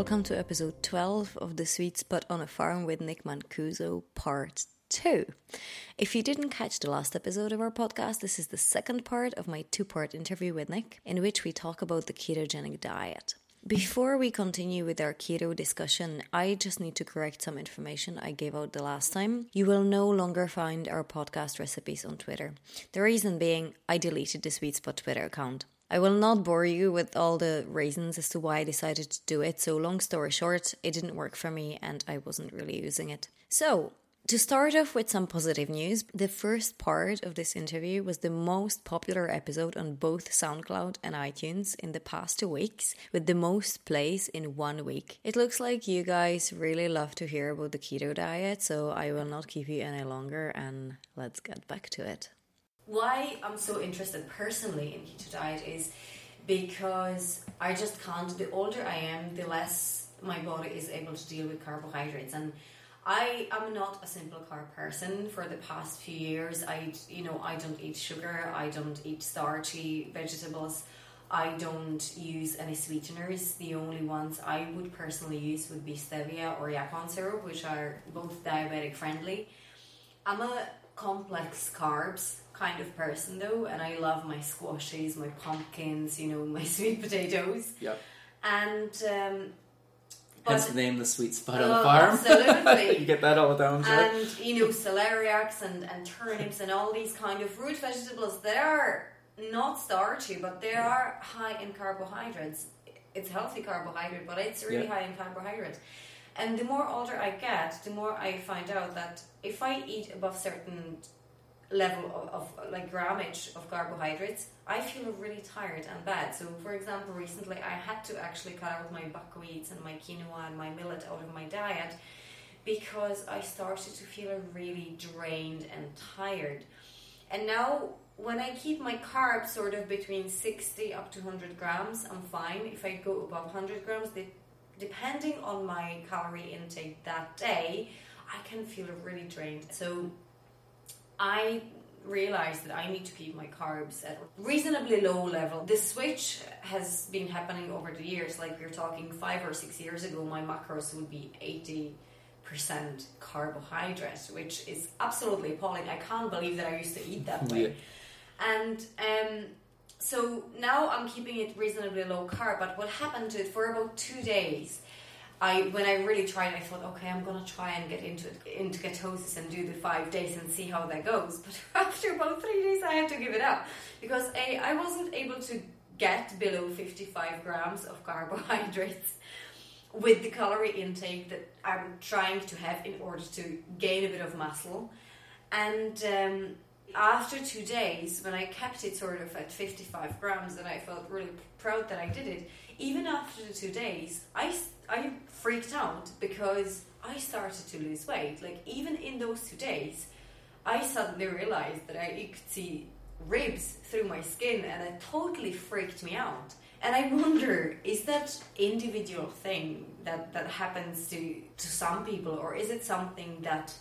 welcome to episode 12 of The Sweet Spud on a Farm with Nick Mancuso, part 2. If you didn't catch the last episode of our podcast, this is the second part of my two part interview with Nick, in which we talk about the ketogenic diet. Before we continue with our keto discussion, I just need to correct some information I gave out the last time. You will no longer find our podcast recipes on Twitter. The reason being, I deleted the Sweet Spot Twitter account. I will not bore you with all the reasons as to why I decided to do it, so long story short, it didn't work for me and I wasn't really using it. So, to start off with some positive news, the first part of this interview was the most popular episode on both SoundCloud and iTunes in the past two weeks, with the most plays in one week. It looks like you guys really love to hear about the keto diet, so I will not keep you any longer and let's get back to it. Why I'm so interested personally in keto diet is because I just can't, the older I am, the less my body is able to deal with carbohydrates and I am not a simple carb person. For the past few years, I you know I don't eat sugar. I don't eat starchy vegetables. I don't use any sweeteners. The only ones I would personally use would be stevia or yacon syrup, which are both diabetic friendly. I'm a complex carbs kind of person though, and I love my squashes, my pumpkins, you know, my sweet potatoes. Yep. And um, Hence the name, the sweet spud on Oh, the farm. absolutely. you get that all the time, and you know celeriacs and, and turnips and all these kind of root vegetables they are not starchy but they are high in carbohydrates it's healthy carbohydrate but it's really Yeah. high in carbohydrates and the more older i get the more i find out that if i eat above certain level of, of like grammage of carbohydrates i feel really tired and bad so for example recently i had to actually cut out my buckwheats and my quinoa and my millet out of my diet because I started to feel really drained and tired. And now, when I keep my carbs sort of between 60 up to 100 grams, I'm fine. If I go above 100 grams, de- depending on my calorie intake that day, I can feel really drained. So, I realized that I need to keep my carbs at a reasonably low level. The switch has been happening over the years. Like we're talking five or six years ago, my macros would be 80 percent carbohydrate, which is absolutely appalling. I can't believe that I used to eat that way. And um, so now I'm keeping it reasonably low carb. But what happened to it for about two days? I when I really tried, I thought, okay, I'm gonna try and get into it, into ketosis and do the five days and see how that goes. But after about three days, I had to give it up because a I wasn't able to get below 55 grams of carbohydrates with the calorie intake that I'm trying to have in order to gain a bit of muscle. And um, after two days, when I kept it sort of at 55 grams, and I felt really proud that I did it, even after the two days, I, I freaked out because I started to lose weight. Like, even in those two days, I suddenly realized that I could see ribs through my skin, and it totally freaked me out. And I wonder, is that individual thing that, that happens to, to some people, or is it something that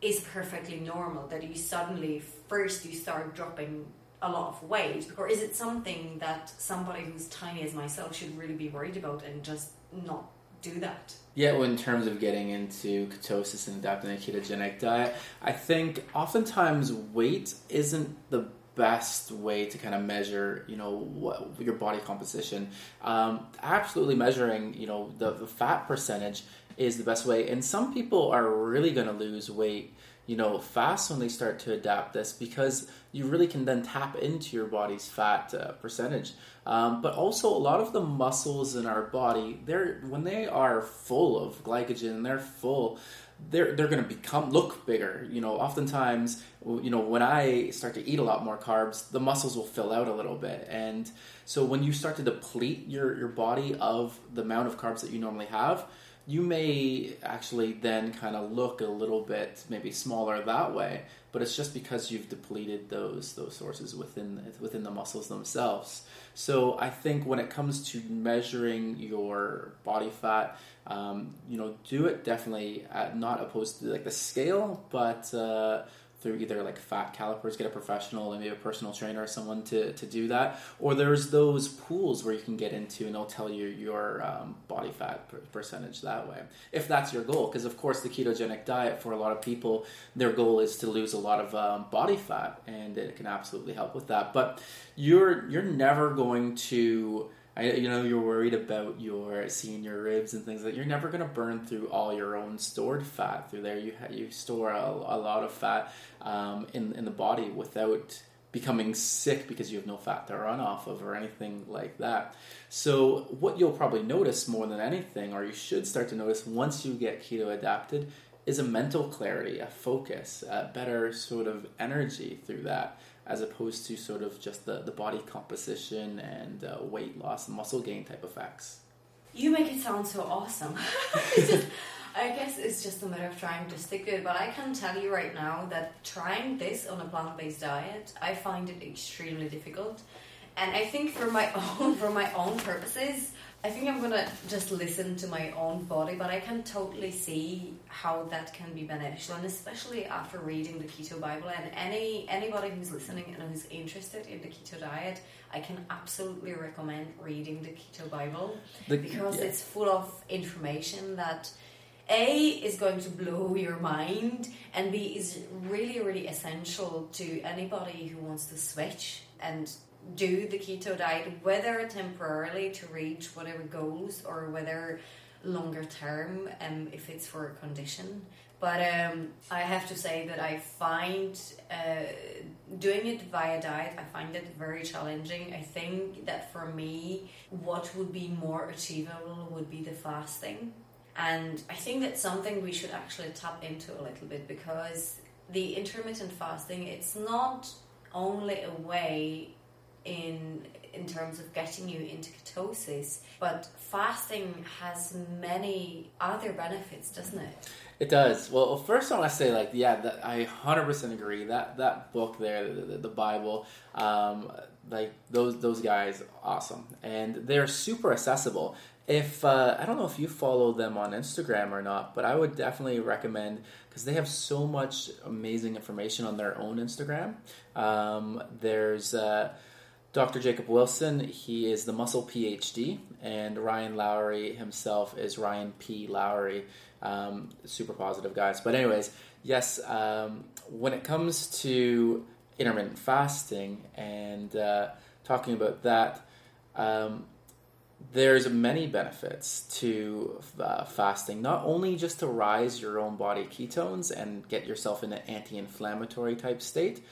is perfectly normal that you suddenly first you start dropping a lot of weight, or is it something that somebody who's tiny as myself should really be worried about and just not do that? Yeah, well, in terms of getting into ketosis and adapting a ketogenic diet, I think oftentimes weight isn't the best way to kind of measure, you know, what, your body composition. Um, absolutely measuring, you know, the, the fat percentage is the best way. And some people are really going to lose weight, you know, fast when they start to adapt this because you really can then tap into your body's fat uh, percentage. Um, but also, a lot of the muscles in our body, they're when they are full of glycogen, they're full. They're, they're going to become look bigger. You know, oftentimes, you know, when I start to eat a lot more carbs, the muscles will fill out a little bit, and so when you start to deplete your your body of the amount of carbs that you normally have, you may actually then kind of look a little bit maybe smaller that way but it's just because you've depleted those those sources within within the muscles themselves. So i think when it comes to measuring your body fat um, you know do it definitely at, not opposed to like the scale but uh, through either like fat calipers, get a professional and maybe a personal trainer or someone to, to do that. Or there's those pools where you can get into and they'll tell you your um, body fat percentage that way. If that's your goal, because of course the ketogenic diet for a lot of people, their goal is to lose a lot of um, body fat and it can absolutely help with that. But you're, you're never going to I, you know, you're worried about your seeing your ribs and things like. You're never to burn through all your own stored fat through there. You you store a, a lot of fat um, in in the body without becoming sick because you have no fat to run off of or anything like that. So what you'll probably notice more than anything, or you should start to notice once you get keto adapted, is a mental clarity, a focus, a better sort of energy through that as opposed to sort of just the, the body composition and uh, weight loss and muscle gain type effects. You make it sound so awesome. I guess it's just a matter of trying to stick to it. But I can tell you right now that trying this on a plant based diet, I find it extremely difficult. And I think for my own for my own purposes, I think I'm gonna just listen to my own body, but I can totally see how that can be beneficial, and especially after reading the Keto Bible. And any anybody who's listening and who's interested in the keto diet, I can absolutely recommend reading the Keto Bible the, because yeah. it's full of information that a is going to blow your mind, and B is really really essential to anybody who wants to switch and do the keto diet, whether temporarily to reach whatever goals or whether longer term, um, if it's for a condition. But um, I have to say that I find uh, doing it via diet, I find it very challenging. I think that for me, what would be more achievable would be the fasting. And I think that's something we should actually tap into a little bit because the intermittent fasting, it's not only a way in in terms of getting you into ketosis. But fasting has many other benefits, doesn't it? It does. Well, first I want to say, like, yeah, that, I hundred percent agree. That that book there, the, the, Bible, um, like those those guys, awesome, and they're super accessible. If uh, I don't know if you follow them on Instagram or not, but I would definitely recommend because they have so much amazing information on their own Instagram. Um, there's uh, Dr. Jacob Wilson, he is the muscle PhD, and Ryan Lowery himself is Ryan P. Lowery. Um, super positive guys. But, anyways, yes, um, when it comes to intermittent fasting and uh, talking about that, um, there's many benefits to uh, fasting. Not only just to rise your own body ketones and get yourself in an anti-inflammatory type state,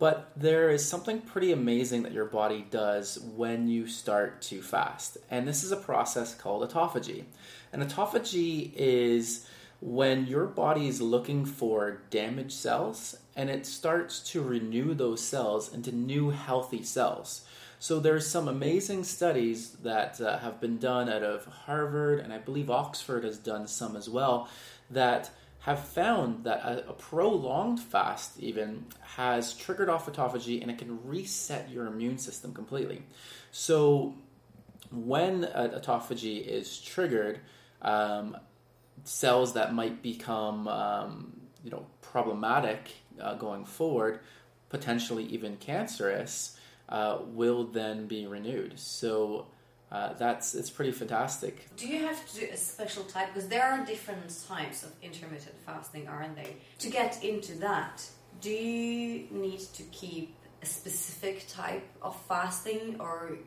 but there is something pretty amazing that your body does when you start to fast. And this is a process called autophagy. And autophagy is when your body is looking for damaged cells and it starts to renew those cells into new healthy cells. So there's some amazing studies that uh, have been done out of Harvard and I believe Oxford has done some as well that have found that a, a, prolonged fast even has triggered off autophagy and it can reset your immune system completely. So when autophagy is triggered, um, cells that might become um, you know problematic uh, going forward, potentially even cancerous, uh, will then be renewed. So uh, that's it's pretty fantastic. Do you have to do a special type because there are different types of intermittent fasting, aren't they? To get into that, do you need to keep a specific type of fasting, or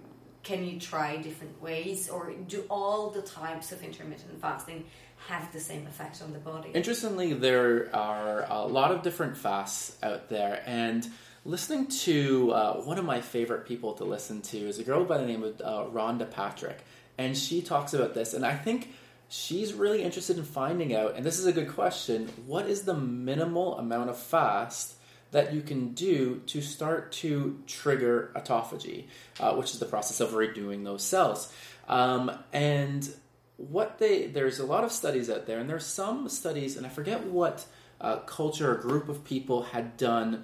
can you try different ways, or do all the types of intermittent fasting have the same effect on the body? Interestingly, there are a lot of different fasts out there, and listening to uh, one of my favorite people to listen to is a girl by the name of uh, Rhonda Patrick, and she talks about this, and I think she's really interested in finding out. And this is a good question: what is the minimal amount of fast? That you can do to start to trigger autophagy, uh, which is the process of redoing those cells. Um, and what they there's a lot of studies out there, and there's some studies, and I forget what uh, culture or group of people had done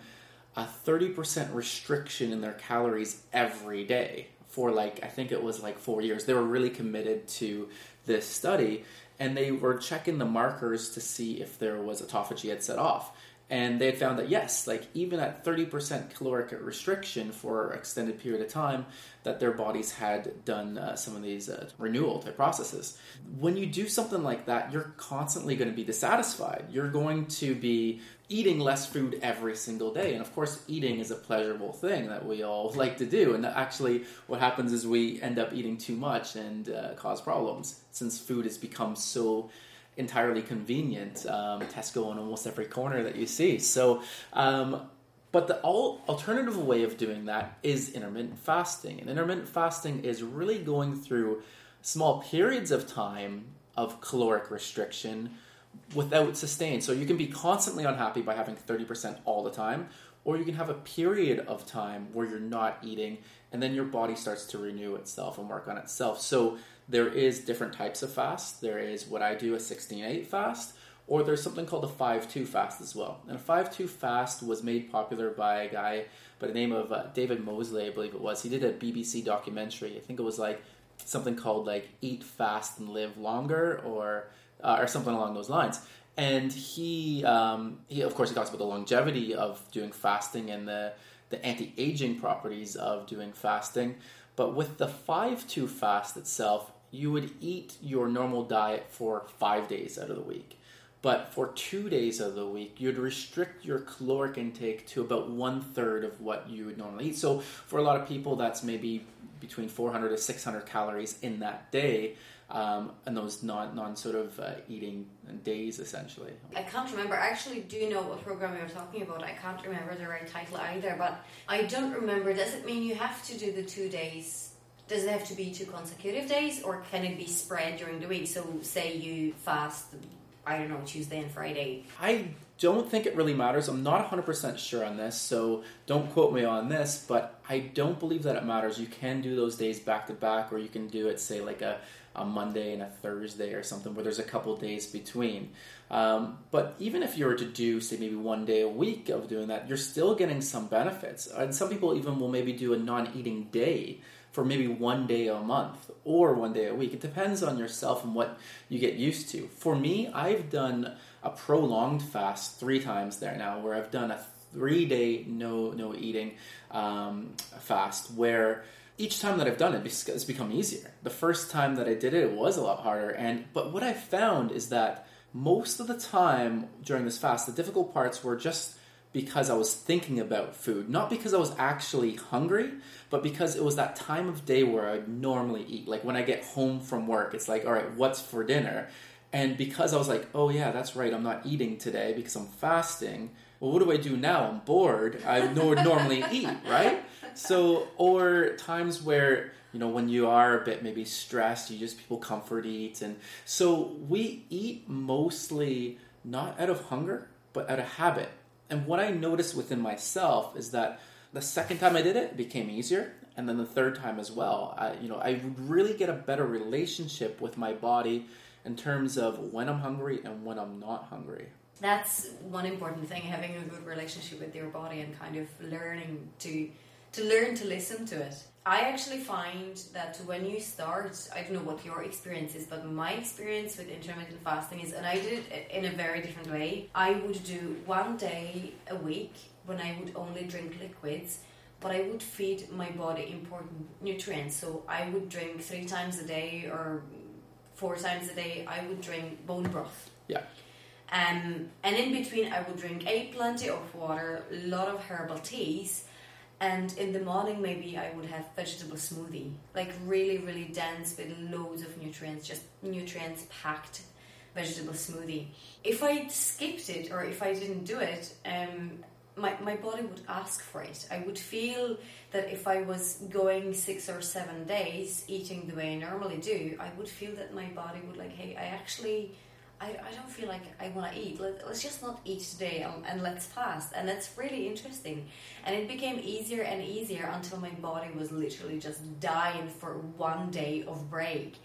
a 30% restriction in their calories every day for like I think it was like 4 years. They were really committed to this study and they were checking the markers to see if there was autophagy had set off. And they had found that yes, like even at 30% caloric restriction for an extended period of time, that their bodies had done uh, some of these uh, renewal type processes. When you do something like that, you're constantly going to be dissatisfied. You're going to be eating less food every single day. And of course, eating is a pleasurable thing that we all like to do. And actually, what happens is we end up eating too much and uh, cause problems since food has become so entirely convenient. Um, Tesco on almost every corner that you see. So, um, but the all alternative way of doing that is intermittent fasting. And intermittent fasting is really going through small periods of time of caloric restriction without sustain. So you can be constantly unhappy by having 30% all the time, or you can have a period of time where you're not eating and then your body starts to renew itself and work on itself. So there is different types of fast. There is what I do a 16-8 fast, or there's something called a 5-2 fast as well. And a 5-2 fast was made popular by a guy by the name of uh, David Mosley, I believe it was. He did a BBC documentary. I think it was like something called like Eat Fast and Live Longer or uh, or something along those lines. And he, um, he of course, he talks about the longevity of doing fasting and the the anti-aging properties of doing fasting. But with the five two fast itself, you would eat your normal diet for five days out of the week. But for two days of the week, you'd restrict your caloric intake to about one third of what you would normally eat. So for a lot of people, that's maybe between 400 to 600 calories in that day. Um, and those non, non sort of uh, eating days essentially. I can't remember. I actually do know what program you were talking about. I can't remember the right title either, but I don't remember. Does it mean you have to do the two days does it have to be two consecutive days or can it be spread during the week? So, say you fast, I don't know, Tuesday and Friday. I don't think it really matters. I'm not 100% sure on this, so don't quote me on this, but I don't believe that it matters. You can do those days back to back, or you can do it, say, like a, a Monday and a Thursday or something where there's a couple days between. Um, but even if you were to do, say, maybe one day a week of doing that, you're still getting some benefits. And some people even will maybe do a non eating day for maybe one day a month or one day a week. It depends on yourself and what you get used to. For me, I've done a prolonged fast three times there now, where I've done a three day no no eating um, fast where each time that I've done it, it's become easier. The first time that I did it, it was a lot harder. And but what I found is that most of the time during this fast, the difficult parts were just because I was thinking about food, not because I was actually hungry, but because it was that time of day where I'd normally eat. Like when I get home from work, it's like, all right, what's for dinner? And because I was like, oh yeah, that's right, I'm not eating today because I'm fasting. Well, what do I do now? I'm bored. I would normally eat, right? So, or times where you know when you are a bit maybe stressed, you just people comfort eat, and so we eat mostly not out of hunger, but out of habit. And what I noticed within myself is that the second time I did it, it became easier, and then the third time as well. I, you know, I would really get a better relationship with my body in terms of when I'm hungry and when I'm not hungry. That's one important thing: having a good relationship with your body and kind of learning to to learn to listen to it. I actually find that when you start, I don't know what your experience is, but my experience with intermittent fasting is, and I did it in a very different way. I would do one day a week when I would only drink liquids, but I would feed my body important nutrients. So I would drink three times a day or four times a day. I would drink bone broth. Yeah. Um, and in between, I would drink a plenty of water, a lot of herbal teas and in the morning maybe I would have vegetable smoothie, like really really dense with loads of nutrients, just nutrients packed vegetable smoothie. If I skipped it or if I didn't do it, um, my, my body would ask for it. I would feel that if I was going six or seven days eating the way I normally do, I would feel that my body would like, hey, I actually I, I don't feel like I want to eat. Let, us just not eat today and, and, let's fast. And that's really interesting. And it became easier and easier until my body was literally just dying for one day of break.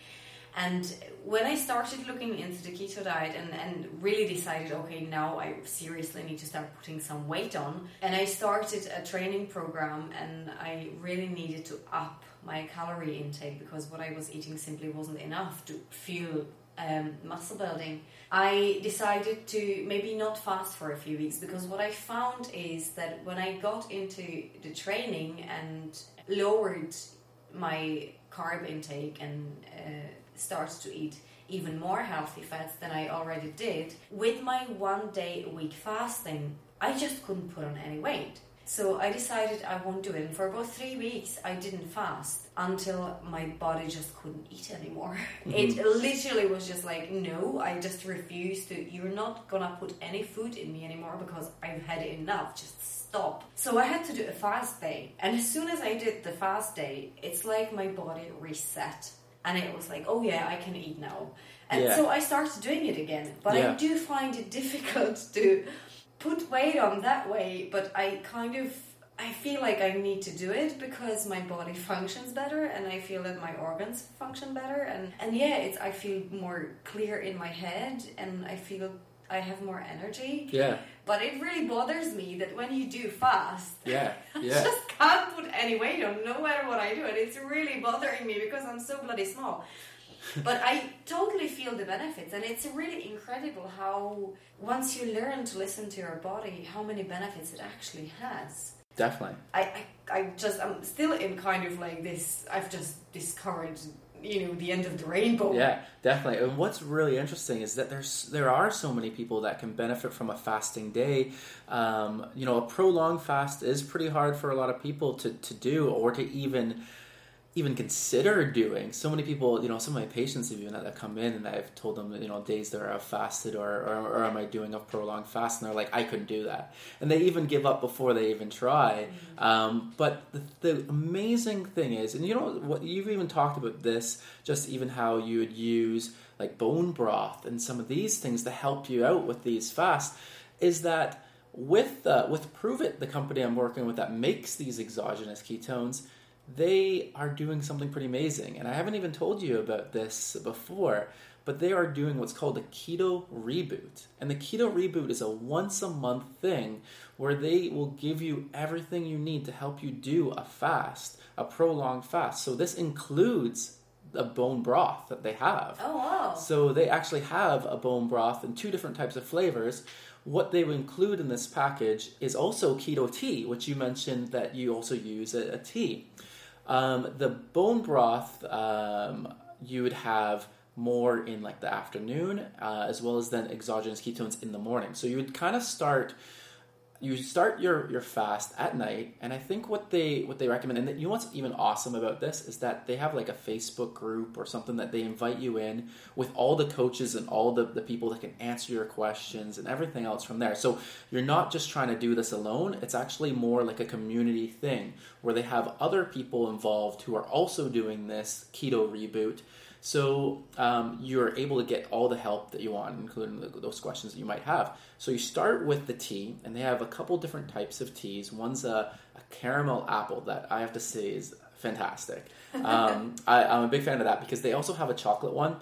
And when I started looking into the keto diet and, and really decided, okay, now I seriously need to start putting some weight on, and I started a training program and I really needed to up my calorie intake because what I was eating simply wasn't enough to feel um, muscle building, I decided to maybe not fast for a few weeks because what I found is that when I got into the training and lowered my carb intake and uh, started to eat even more healthy fats than I already did, with my one day a week fasting, I just couldn't put on any weight. So I decided I won't do it. And for about three weeks, I didn't fast until my body just couldn't eat anymore. Mm-hmm. It literally was just like, no, I just refuse to. You're not gonna put any food in me anymore because I've had enough. Just stop. So I had to do a fast day. And as soon as I did the fast day, it's like my body reset. And it was like, oh yeah, I can eat now. And yeah. so I started doing it again. But yeah. I do find it difficult to put weight on that way, but I kind of I feel like I need to do it because my body functions better and I feel that my organs function better and and yeah, it's I feel more clear in my head and I feel I have more energy. Yeah. But it really bothers me that when you do fast, yeah, yeah, I just can't put any weight on no matter what I do, and it's really bothering me because I'm so bloody small but I totally feel the benefits, and it's really incredible how once you learn to listen to your body, how many benefits it actually has. Definitely. I, I, I just I'm still in kind of like this. I've just discovered you know the end of the rainbow. Yeah, definitely. And what's really interesting is that there's there are so many people that can benefit from a fasting day. Um, you know, a prolonged fast is pretty hard for a lot of people to to do or to even even consider doing. So many people, you know, some of my patients have even that come in and I've told them, you know, days that I've fasted or, or, or, am I doing a prolonged fast? And they're like, I couldn't do that. And they even give up before they even try. Mm-hmm. Um, but the, the, amazing thing is, and you know, what you've even talked about this, just even how you would use like bone broth and some of these things to help you out with these fasts, is that with, uh, with Pruvit, the company I'm working with that makes these exogenous ketones, they are doing something pretty amazing. And I haven't even told you about this before, but they are doing what's called a keto reboot. And the keto reboot is a once a month thing where they will give you everything you need to help you do a fast, a prolonged fast. So this includes a bone broth that they have. Oh wow. So they actually have a bone broth in two different types of flavors. What they include in this package is also keto tea, which you mentioned that you also use a, a tea. Um, the bone broth, um, you would have more in like the afternoon, uh, as well as then exogenous ketones in the morning. So you would kind of start you start your your fast at night and i think what they what they recommend and you know what's even awesome about this is that they have like a facebook group or something that they invite you in with all the coaches and all the, the people that can answer your questions and everything else from there. So you're not just trying to do this alone. It's actually more like a community thing where they have other people involved who are also doing this keto reboot so um, you're able to get all the help that you want, including the, those questions that you might have. So you start with the tea, and they have a couple different types of teas. One's a, a caramel apple that I have to say is fantastic. Um, I, I'm a big fan of that because they also have a chocolate one.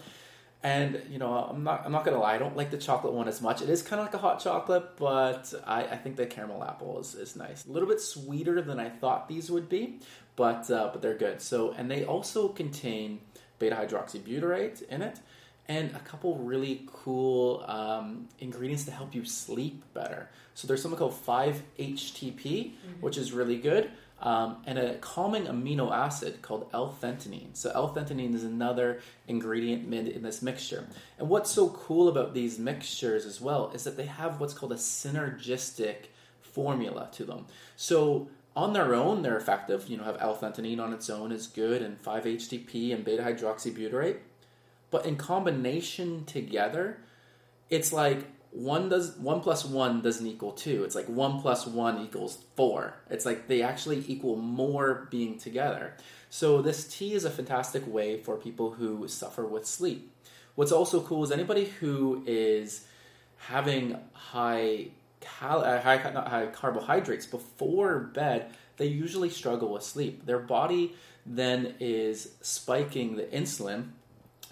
And you know, I'm not I'm not gonna lie, I don't like the chocolate one as much. It is kind of like a hot chocolate, but I, I think the caramel apple is, is nice. A little bit sweeter than I thought these would be, but uh, but they're good. So and they also contain beta hydroxybutyrate in it, and a couple really cool um, ingredients to help you sleep better. So there's something called 5-HTP, mm-hmm. which is really good, um, and a calming amino acid called L-theanine. So L-theanine is another ingredient in this mixture. And what's so cool about these mixtures as well is that they have what's called a synergistic formula to them. So on their own, they're effective. You know, have L-theanine on its own is good, and 5-HTP and beta hydroxybutyrate. But in combination together, it's like one does one plus one doesn't equal two. It's like one plus one equals four. It's like they actually equal more being together. So this tea is a fantastic way for people who suffer with sleep. What's also cool is anybody who is having high cal- uh, high, not high carbohydrates before bed, they usually struggle with sleep. Their body then is spiking the insulin,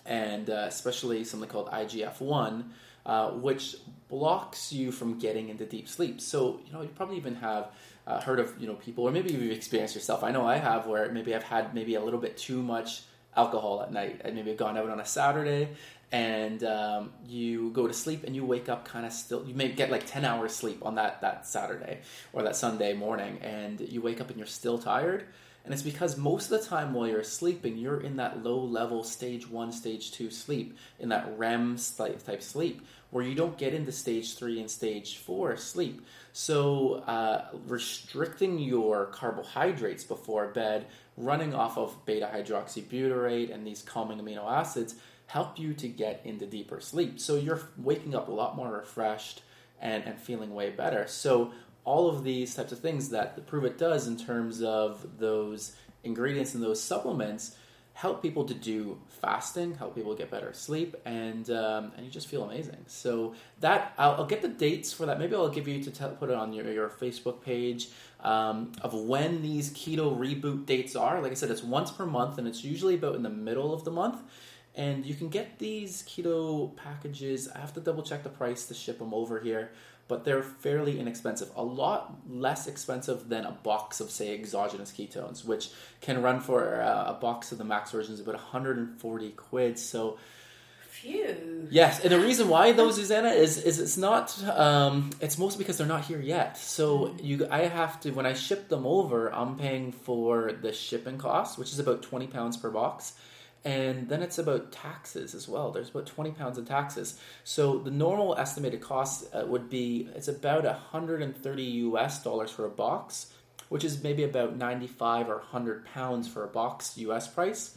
and uh, especially something called IGF 1, uh, which blocks you from getting into deep sleep. So, you know, you probably even have uh, heard of, you know, people, or maybe you've experienced yourself. I know I have, where maybe I've had maybe a little bit too much alcohol at night and maybe gone out on a Saturday and um, you go to sleep and you wake up kind of still you may get like 10 hours sleep on that that saturday or that sunday morning and you wake up and you're still tired. And it's because most of the time while you're sleeping you're in that low level stage one stage two sleep in that rem type sleep where you don't get into stage three and stage four sleep. So uh, restricting your carbohydrates before bed running off of beta hydroxybutyrate and these calming amino acids help you to get into deeper sleep. So you're waking up a lot more refreshed and, and feeling way better. So all of these types of things that the Pruvit does in terms of those ingredients and those supplements help people to do fasting, help people get better sleep, and um, and you just feel amazing. So that I'll, I'll, get the dates for that. Maybe I'll give you to tell, put it on your, your Facebook page um, of when these keto reboot dates are. Like I said, it's once per month, and it's usually about in the middle of the month. And you can get these keto packages. I have to double check the price to ship them over here, but they're fairly inexpensive. A lot less expensive than a box of, say, exogenous ketones, which can run for uh, a box of the max versions about 140 quid. So, Phew. Yes, and the reason why though, Susanna, is is it's not. Um, it's mostly because they're not here yet. So mm. you, I have to when I ship them over, I'm paying for the shipping cost, which is about twenty pounds per box and then it's about taxes as well. There's about 20 pounds in taxes. So the normal estimated cost uh, would be it's about 130 US dollars for a box, which is maybe about 95 or 100 pounds for a box US price.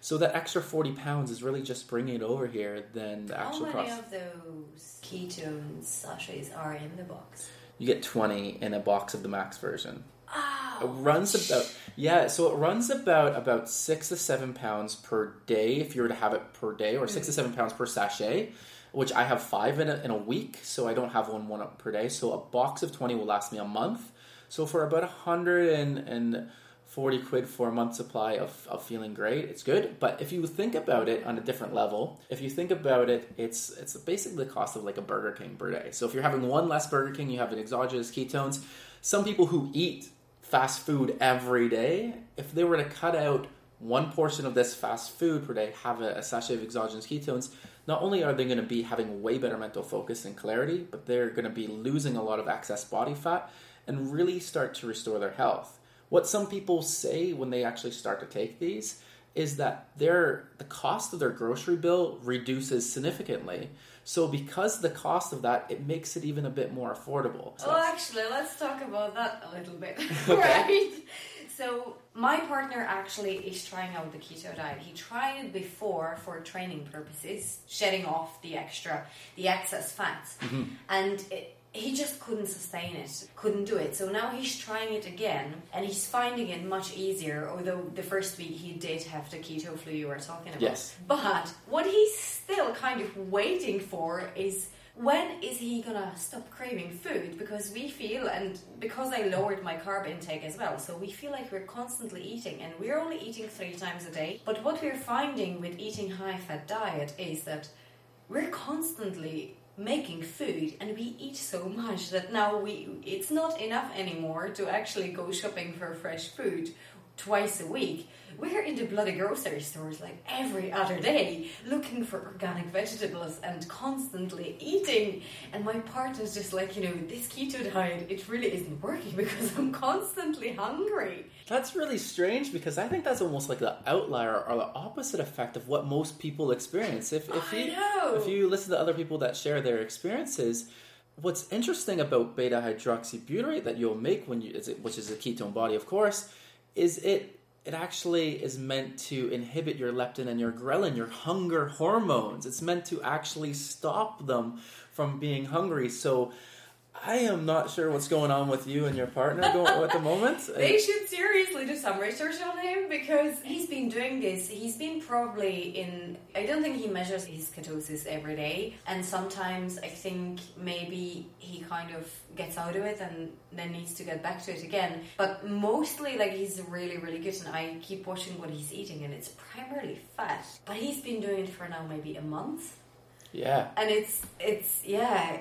So that extra 40 pounds is really just bringing it over here than the actual cost. How many of those ketone sachets are in the box? You get 20 in a box of the max version. Oh, it runs about yeah, so it runs about about six to seven pounds per day if you were to have it per day, or six to mm. seven pounds per sachet. Which I have five in a, in a week, so I don't have one one up per day. So a box of twenty will last me a month. So for about a hundred and forty quid for a month supply of, of feeling great, it's good. But if you think about it on a different level, if you think about it, it's it's basically the cost of like a Burger King per day. So if you're having one less Burger King, you have an exogenous ketones. Some people who eat fast food every day, if they were to cut out one portion of this fast food per day, have a, a sachet of exogenous ketones, not only are they going to be having way better mental focus and clarity, but they're going to be losing a lot of excess body fat and really start to restore their health. What some people say when they actually start to take these is that their the cost of their grocery bill reduces significantly. So because the cost of that, it makes it even a bit more affordable. So well, actually, let's talk about that a little bit, right? So my partner actually is trying out the keto diet. He tried it before for training purposes, shedding off the extra, the excess fats, mm-hmm. and it, he just couldn't sustain it, couldn't do it. So now he's trying it again and he's finding it much easier, although the first week he did have the keto flu you were talking about. Yes. But what he's still kind of waiting for is when is he gonna stop craving food? Because we feel, and because I lowered my carb intake as well, so we feel like we're constantly eating, and we're only eating three times a day. But what we're finding with eating high fat diet is that we're constantly making food and we eat so much that now we it's not enough anymore to actually go shopping for fresh food twice a week we're in the bloody grocery stores like every other day looking for organic vegetables and constantly eating. And my partner's just like you know this keto diet it really isn't working because i'm constantly hungry. That's really strange because i think that's almost like the outlier or the opposite effect of what most people experience. If, if I you know. if you listen to other people that share their experiences what's interesting about beta hydroxybutyrate that you'll make when you which is a ketone body of course is it it actually is meant to inhibit your leptin and your ghrelin, your hunger hormones. It's meant to actually stop them from being hungry. So I am not sure what's going on with you and your partner at the moment. they should seriously do some research on him because he's been doing this. He's been probably in. I don't think he measures his ketosis every day, and sometimes I think maybe he kind of gets out of it and then needs to get back to it again. But mostly, like he's really, really good, and I keep watching what he's eating, and it's primarily fat. But he's been doing it for now maybe a month. Yeah. And it's it's yeah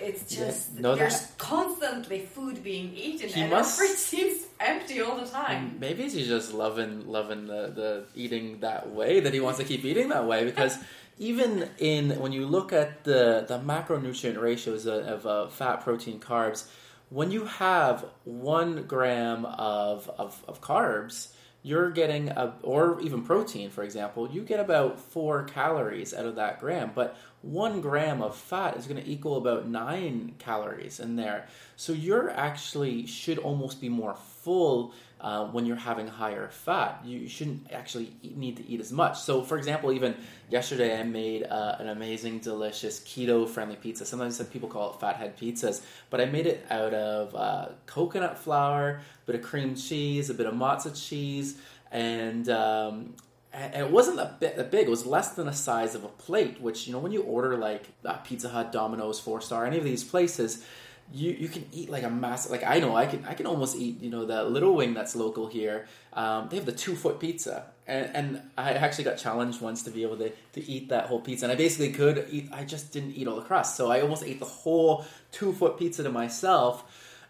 it's Yeah, just no, there's that- constantly food being eaten, He and must- our fridge seems empty all the time. Maybe he's just loving loving the, the eating that way that he wants to keep eating that way because even in when you look at the the macronutrient ratios of, of uh, fat, protein, carbs, when you have one gram of, of, of carbs, you're getting a or even protein, for example, you get about four calories out of that gram, but one gram of fat is going to equal about nine calories in there. So you're actually should almost be more full uh, when you're having higher fat. You shouldn't actually eat, need to eat as much. So, for example, even yesterday I made uh, an amazing, delicious keto-friendly pizza. Sometimes some people call it fathead pizzas, but I made it out of uh, coconut flour, a bit of cream cheese, a bit of mozza cheese, and um, and it wasn't a bit that big. It was less than the size of a plate. Which you know, when you order like Pizza Hut, Domino's, Four Star, any of these places, you you can eat like a massive. Like I know I can I can almost eat you know the Little Wing that's local here. Um, they have the two foot pizza, and, and I actually got challenged once to be able to to eat that whole pizza, and I basically could eat. I just didn't eat all the crust, so I almost ate the whole two foot pizza to myself.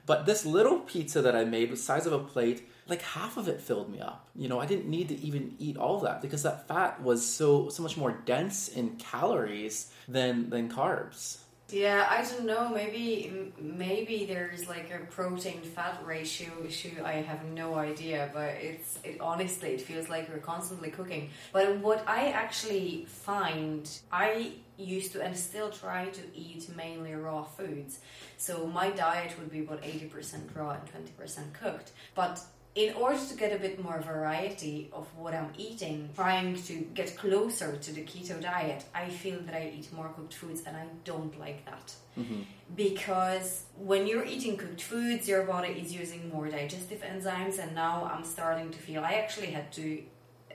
But this little pizza that I made, the size of a plate, like half of it filled me up. You know, I didn't need to even eat all that because that fat was so so much more dense in calories than than carbs. Yeah, I don't know. Maybe maybe there's like a protein fat ratio issue. I have no idea, but it's it honestly it feels like we're constantly cooking. But what I actually find, I used to and still try to eat mainly raw foods. So my diet would be about eighty percent raw and twenty percent cooked. But in order to get a bit more variety of what I'm eating, trying to get closer to the keto diet, I feel that I eat more cooked foods and I don't like that. Because when you're eating cooked foods, your body is using more digestive enzymes, and now I'm starting to feel I actually had to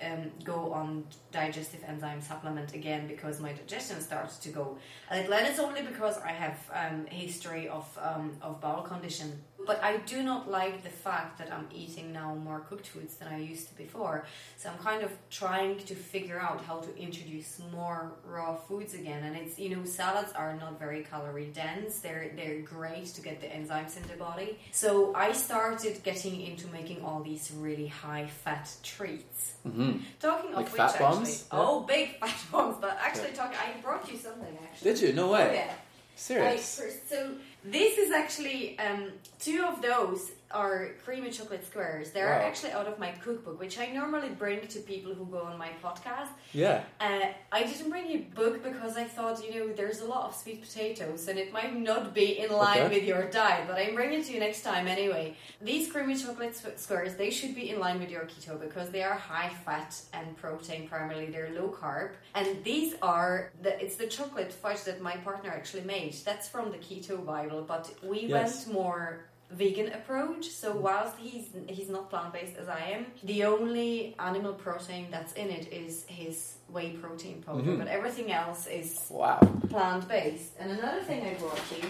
um, go on digestive enzyme supplement again because my digestion starts to go. And it's only because I have um, history of um, of bowel condition. But I do not like the fact that I'm eating now more cooked foods than I used to before. So I'm kind of trying to figure out how to introduce more raw foods again. And it's you know salads are not very calorie dense. They're they're great to get the enzymes in the body. So I started getting into making all these really high fat treats. hmm Talking of Like which, fat actually, bombs? Yeah. oh, big fat bombs. But actually, talking, I brought you something. Actually, Did you? No Oh, way. yeah. Serious. So this is actually um, two of those are creamy chocolate squares. They're Wow. actually out of my cookbook, which I normally bring to people who go on my podcast. Yeah. Uh, I didn't bring a book because I thought, you know, there's a lot of sweet potatoes and it might not be in line Okay. with your diet, but I'm bringing it to you next time anyway. These creamy chocolate squares, they should be in line with your keto because they are high fat and protein primarily. They're low carb. And these are, the, it's the chocolate fudge that my partner actually made. That's from the Keto Bible, but we Yes. went more vegan approach. So whilst he's he's not plant based as I am, the only animal protein that's in it is his whey protein powder, Mhm. but everything else is Wow. plant based. And another thing I brought you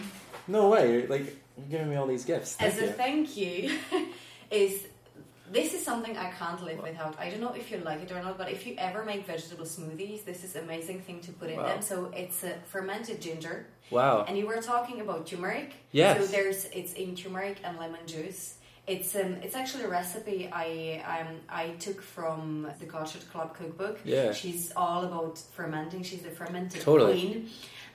No way. Like you're giving me all these gifts. Thank as you. a thank you is. This is something I can't live without. I don't know if you like it or not, but if you ever make vegetable smoothies, this is amazing thing to put in Wow. them. So it's a fermented ginger, wow. and you were talking about turmeric. Yes. So there's it's in turmeric and lemon juice. It's um it's actually a recipe I um I took from the Cultured Club cookbook. Yeah. She's all about fermenting. She's the fermented Totally. queen,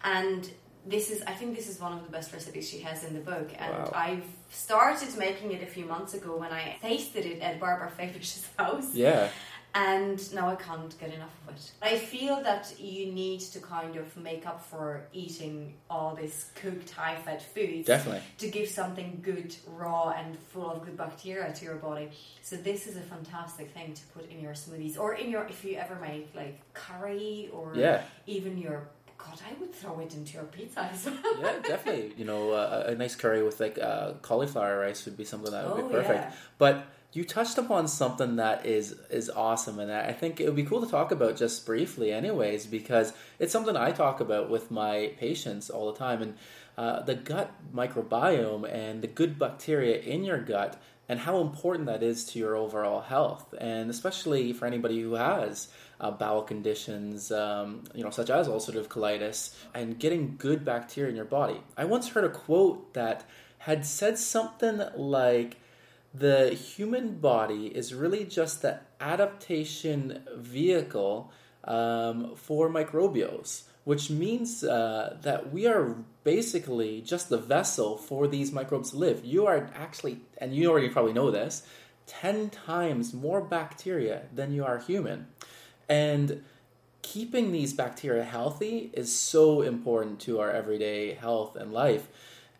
and this is I think this is one of the best recipes she has in the book. And Wow. I've started making it a few months ago when I tasted it at Barbara Favish's house Yeah. and now I can't get enough of it. I feel that you need to kind of make up for eating all this cooked high fat food. Definitely. to give something good, raw, and full of good bacteria to your body. So this is a fantastic thing to put in your smoothies or in your if you ever make like curry or Yeah. even your God, I would throw it into your pizza as well. yeah, definitely. You know, uh, a nice curry with like uh, cauliflower rice would be something that would Oh, be perfect. yeah. But you touched upon something that is is awesome, and I think it would be cool to talk about just briefly, anyways, because it's something I talk about with my patients all the time, and uh, the gut microbiome and the good bacteria in your gut. And how important that is to your overall health, and especially for anybody who has uh, bowel conditions, um, you know, such as ulcerative colitis, and getting good bacteria in your body. I once heard a quote that had said something like, "The human body is really just the adaptation vehicle um, for microbials." Which means uh, that we are basically just the vessel for these microbes to live. You are actually, and you already probably know this, 10 times more bacteria than you are human. And keeping these bacteria healthy is so important to our everyday health and life.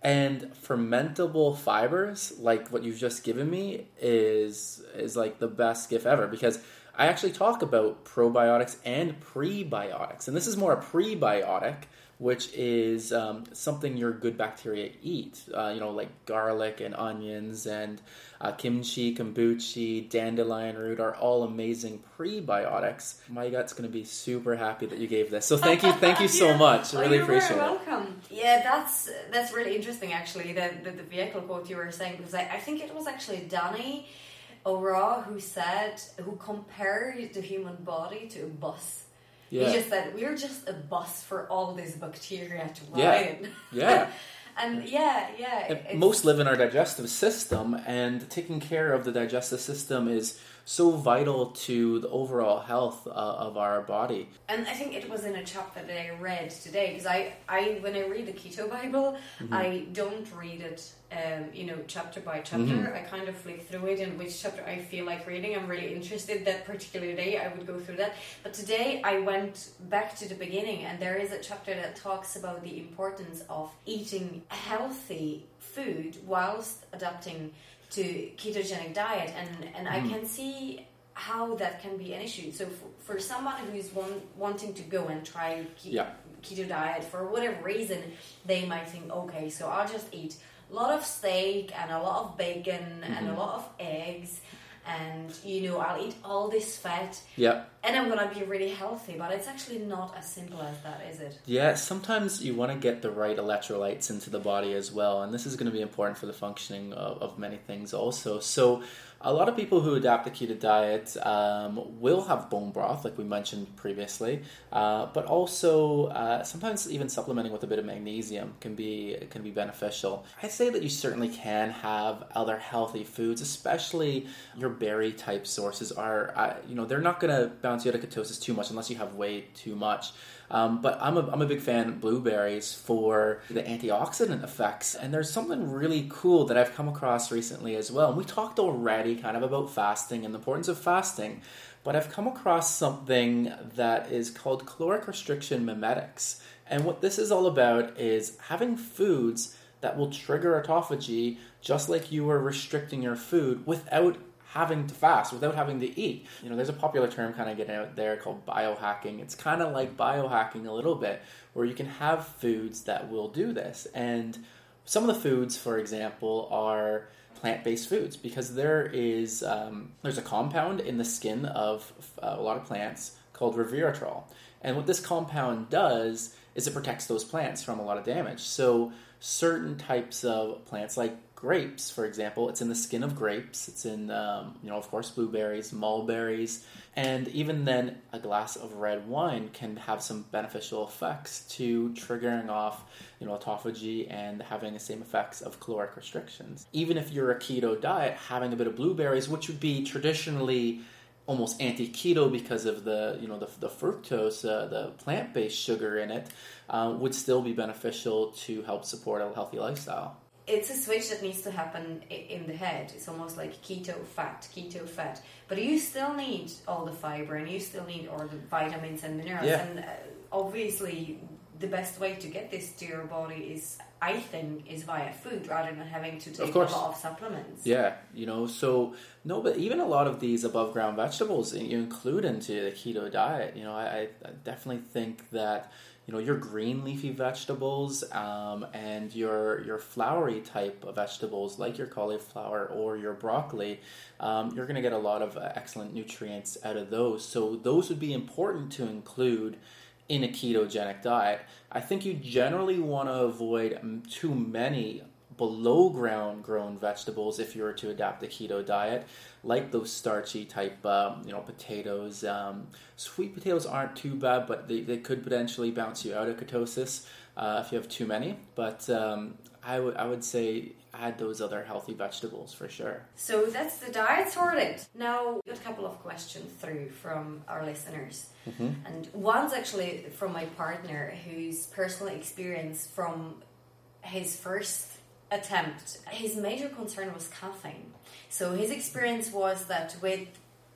And fermentable fibers, like what you've just given me, is is like the best gift ever because I actually talk about probiotics and prebiotics. And this is more a prebiotic which is um, something your good bacteria eat. Uh, you know, like garlic and onions and uh, kimchi, kombucha, dandelion root are all amazing prebiotics. My gut's going to be super happy that you gave this. So thank you, thank you so Yeah. much. I Oh, really you're appreciate very it. welcome. Yeah, that's that's really interesting actually. The the, the vehicle quote you were saying because I, I think it was actually Danny O'Ra who said who compared the human body to a bus. Yeah, He just said we're just a bus for all this bacteria to Yeah. ride. yeah. and yeah, yeah. Most live in our digestive system, and taking care of the digestive system is so vital to the overall health uh, of our body. And I think it was in a chapter that I read today because I, I when I read the Keto Bible, Mm-hmm. I don't read it, um, you know, chapter by chapter. Mhm. I kind of flick through it, and which chapter I feel like reading, I'm really interested. That particular day, I would go through that. But today, I went back to the beginning, and there is a chapter that talks about the importance of eating healthy food whilst adapting to ketogenic diet, and and I Mhm. can see how that can be an issue. So for, for someone who's one, wanting to go and try ke- Yeah. keto diet for whatever reason, they might think, okay, so I'll just eat a lot of steak and a lot of bacon and a Mhm. lot of eggs, and you know I'll eat all this fat, Yeah, and I'm gonna be really healthy. But it's actually not as simple as that, is it? Yeah, sometimes you want to get the right electrolytes into the body as well, and this is going to be important for the functioning of, of many things also. So, a lot of people who adapt the keto diet um, will have bone broth, like we mentioned previously, uh, but also uh, sometimes even supplementing with a bit of magnesium can be can be beneficial. I say that you certainly can have other healthy foods, especially your berry type sources are, uh, you know, they're not going to bounce you out of ketosis too much unless you have way too much. Um, but I'm a, I'm a big fan of blueberries for the antioxidant effects. And there's something really cool that I've come across recently as well. And we talked already kind of about fasting and the importance of fasting. But I've come across something that is called caloric restriction mimetics. And what this is all about is having foods that will trigger autophagy just like you were restricting your food without having to fast without having to eat. You know, there's a popular term kind of getting out there called biohacking. It's kind of like biohacking a little bit, where you can have foods that will do this. And some of the foods, for example, are plant-based foods because there is um, there's a compound in the skin of uh, a lot of plants called resveratrol, and what this compound does is it protects those plants from a lot of damage. So certain types of plants, like grapes, for example, it's in the skin of grapes. It's in, um, you know, of course, blueberries, mulberries, and even then, a glass of red wine can have some beneficial effects to triggering off, you know, autophagy and having the same effects of caloric restrictions. Even if you're a keto diet, having a bit of blueberries, which would be traditionally almost anti-keto because of the you know the, the fructose, uh, the plant-based sugar in it, uh, would still be beneficial to help support a healthy lifestyle. It's a switch that needs to happen in the head. It's almost like keto fat, keto fat. But you still need all the fiber and you still need all the vitamins and minerals. Yeah. And uh, obviously, the best way to get this to your body is, I think, is via food rather than having to take a lot of supplements. Yeah, you know, so no, but even a lot of these above ground vegetables you include into the keto diet. You know, I, I definitely think that you know your green leafy vegetables um, and your your flowery type of vegetables like your cauliflower or your broccoli, um, you're going to get a lot of uh, excellent nutrients out of those. So those would be important to include in a ketogenic diet. I think you generally want to avoid too many below ground grown vegetables if you were to adapt the keto diet, like those starchy type, um, you know, potatoes. Um, sweet potatoes aren't too bad, but they, they could potentially bounce you out of ketosis uh, if you have too many. But um, I would I would say add those other healthy vegetables for sure. So that's the diet sorted. Now, we got a couple of questions through from our listeners. Mm-hmm. And one's actually from my partner whose personal experience from his first attempt, his major concern was caffeine. So his experience was that with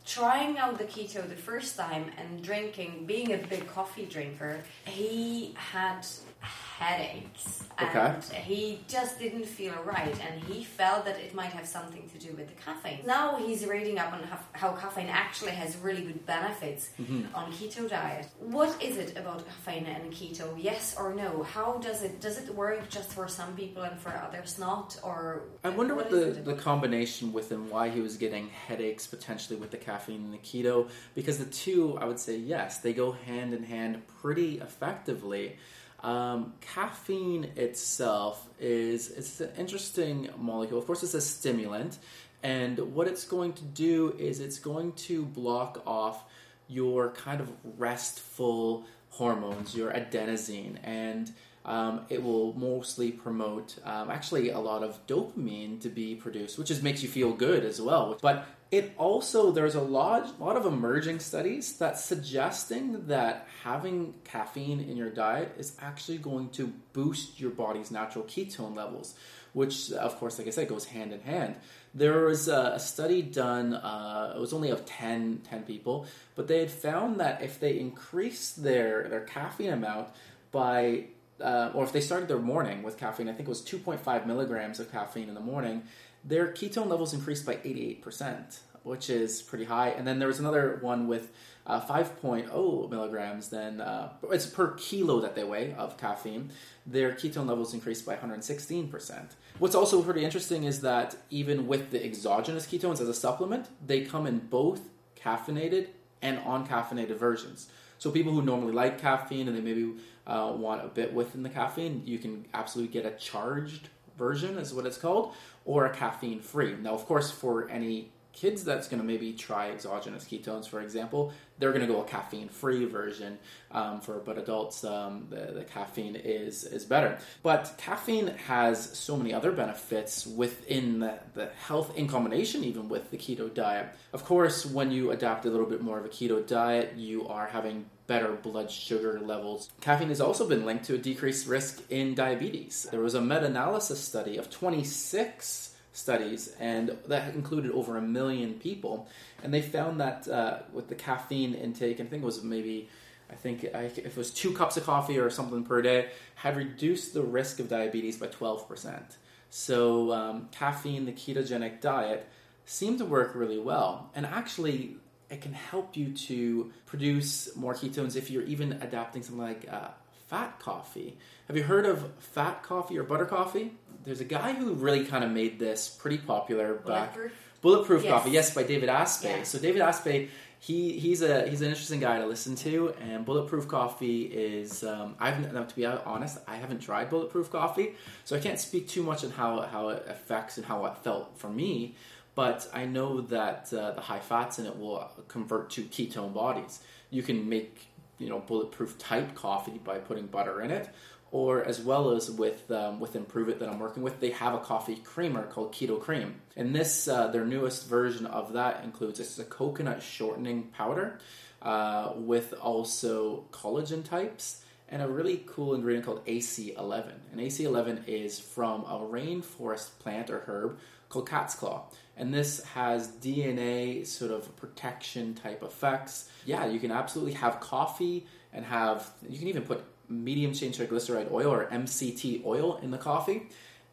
trying out the keto the first time and drinking, being a big coffee drinker, he had headaches Okay. and he just didn't feel right and he felt that it might have something to do with the caffeine. Now he's reading up on how, caffeine actually has really good benefits mm-hmm. on keto diet. What is it about caffeine and keto? Yes or no? How does it does it work just for some people and for others not or I wonder what the, the combination with and why he was getting headaches potentially with the caffeine and the keto because the two I would say yes they go hand in hand pretty effectively. Um, caffeine itself is it's an interesting molecule. Of course, it's a stimulant, and what it's going to do is it's going to block off your kind of restful hormones, your adenosine, and um, it will mostly promote um, actually a lot of dopamine to be produced, which just makes you feel good as well. But it also there's a lot lot of emerging studies that suggesting that having caffeine in your diet is actually going to boost your body's natural ketone levels, which of course, like I said, goes hand in hand. There was a, a study done, uh, it was only of 10, 10 people, but they had found that if they increased their, their caffeine amount by, uh, or if they started their morning with caffeine, I think it was 2.5 milligrams of caffeine in the morning, their ketone levels increased by 88%, which is pretty high. And then there was another one with uh, 5.0 milligrams, then uh, it's per kilo that they weigh of caffeine. Their ketone levels increased by 116%. What's also pretty interesting is that even with the exogenous ketones as a supplement, they come in both caffeinated and uncaffeinated versions. So people who normally like caffeine and they maybe uh, want a bit within the caffeine, you can absolutely get a charged version, is what it's called, or a caffeine free. Now, of course, for any kids that's going to maybe try exogenous ketones, for example, they're going to go a caffeine free version. Um, for but adults, um, the, the caffeine is is better. But caffeine has so many other benefits within the, the health in combination, even with the keto diet. Of course, when you adapt a little bit more of a keto diet, you are having better blood sugar levels. Caffeine has also been linked to a decreased risk in diabetes. There was a meta analysis study of 26 studies, and that included over a million people. And they found that uh, with the caffeine intake, I think it was maybe, I think I, if it was two cups of coffee or something per day, had reduced the risk of diabetes by 12%. So, um, caffeine, the ketogenic diet, seemed to work really well. And actually, it can help you to produce more ketones if you're even adapting something like uh, fat coffee. Have you heard of fat coffee or butter coffee? There's a guy who really kind of made this pretty popular back. Bulletproof? Bulletproof Yes. Coffee, yes, by David Asprey. Yeah. So David Asprey, he he's a he's an interesting guy to listen to, and Bulletproof Coffee is um, I've to be honest, I haven't tried Bulletproof Coffee, so I can't speak too much on how how it affects and how it felt for me. But I know that uh, the high fats in it will convert to ketone bodies. You can make you know bulletproof type coffee by putting butter in it, or as well as with um, with Pruvit that I'm working with, they have a coffee creamer called Keto Cream, and this uh, their newest version of that includes it's a coconut shortening powder uh, with also collagen types and a really cool ingredient called AC11. And AC11 is from a rainforest plant or herb called cat's claw. And this has DNA sort of protection type effects. Yeah, you can absolutely have coffee and have, you can even put medium chain triglyceride oil or MCT oil in the coffee.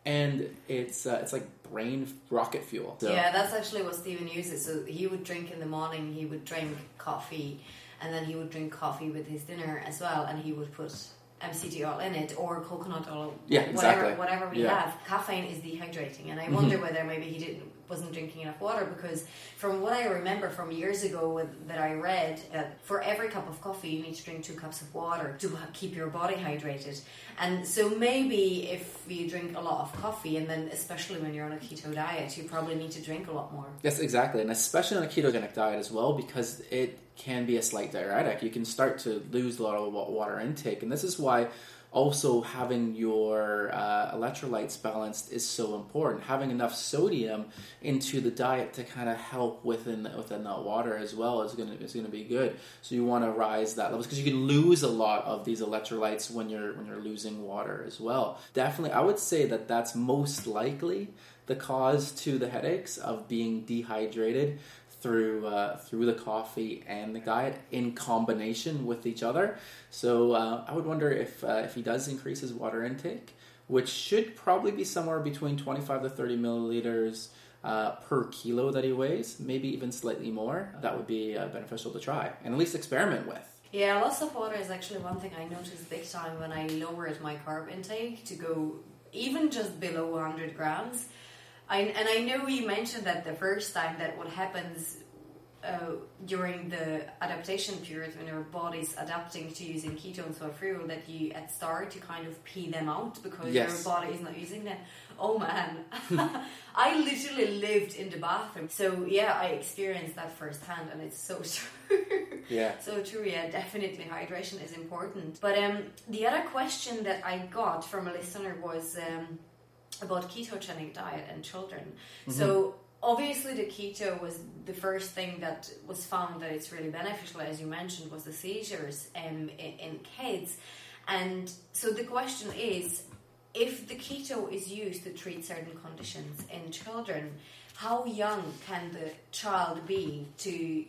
And it's uh, it's like brain rocket fuel. So, Yeah, that's actually what Stephen uses. So he would drink in the morning, he would drink coffee, and then he would drink coffee with his dinner as well, and he would put MCT oil in it or coconut oil, Yeah, whatever exactly. whatever we Yeah. have. Caffeine is dehydrating, and I Mhm. wonder whether maybe he didn't wasn't drinking enough water because from what I remember from years ago with, that I read that for every cup of coffee you need to drink two cups of water to keep your body hydrated. And so maybe if you drink a lot of coffee, and then especially when you're on a keto diet, you probably need to drink a lot more. Yes, exactly, and especially on a ketogenic diet as well, because it can be a slight diuretic. You can start to lose a lot of water intake, and this is why also having your uh, electrolytes balanced is so important. Having enough sodium into the diet to kind of help within within that water as well is gonna is gonna be good. So you want to rise that levels because you can lose a lot of these electrolytes when you're when you're losing water as well. Definitely, I would say that that's most likely the cause to the headaches of being dehydrated through uh, through the coffee and the diet in combination with each other. So uh, I would wonder if uh, if he does increase his water intake, which should probably be somewhere between twenty five to thirty milliliters. Uh, per kilo that he weighs, maybe even slightly more. That would be uh, beneficial to try and at least experiment with. Yeah, loss of water is actually one thing I noticed big time when I lowered my carb intake to go even just below 100 grams. I, and I know you mentioned that the first time that what happens uh, during the adaptation period when your body's adapting to using ketones or fuel that you at start you kind of pee them out because Yes. your body is not using them. Oh man, I literally lived in the bathroom. So yeah, I experienced that firsthand, and it's so true. Yeah. So true, yeah, definitely hydration is important. But um, the other question that I got from a listener was um, about ketogenic diet and children. So obviously the keto was the first thing that was found that it's really beneficial, as you mentioned, was the seizures um, in, in kids. And so the question is, if the keto is used to treat certain conditions in children, how young can the child be to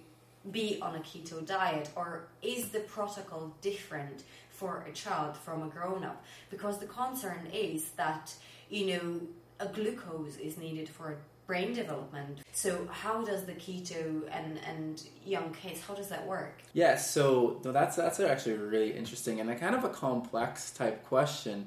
be on a keto diet, or is the protocol different for a child from a grown up? Because the concern is that, you know, a glucose is needed for brain development. So, how does the keto and, and young kids, how does that work? Yeah, so no, that's that's actually really interesting and a kind of a complex type question.